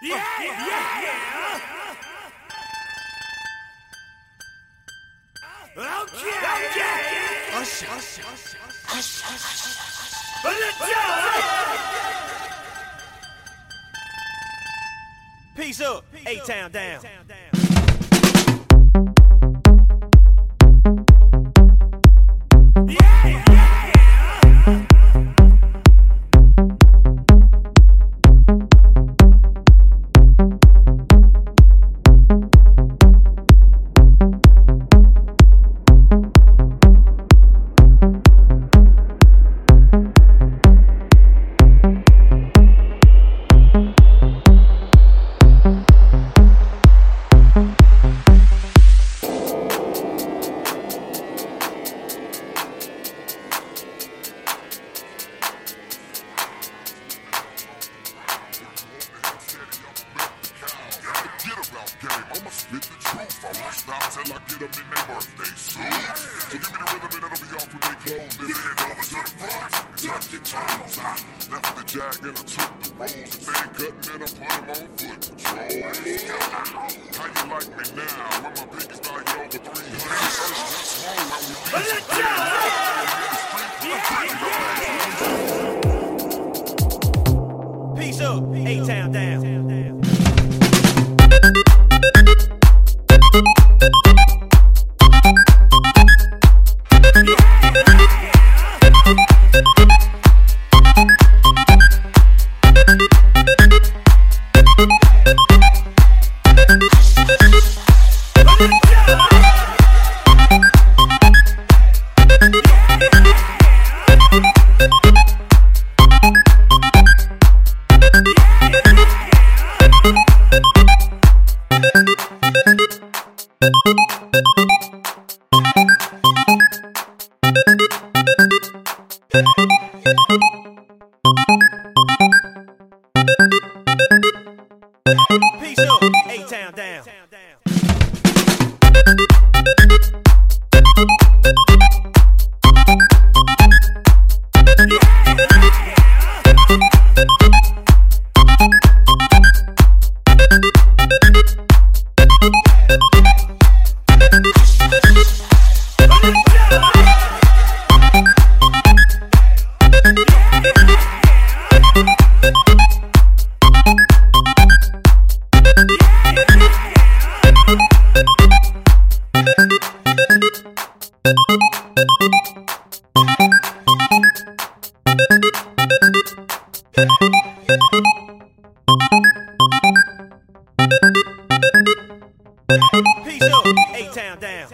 Yeah, yeah. Okay, okay. Usher, usher, usher, usher. Let's go. Peace up, A-Town down. Spit the truth. I won't stop till I get them in their birthday suit. So give me the rhythm and it'll be off when they close. Then head over to the front, touch your toes. I left the jag and I took the rolls. If they ain't cutting, then I put them on foot patrol. How you like me Peace up, A-Town down. Peace up, A-Town down.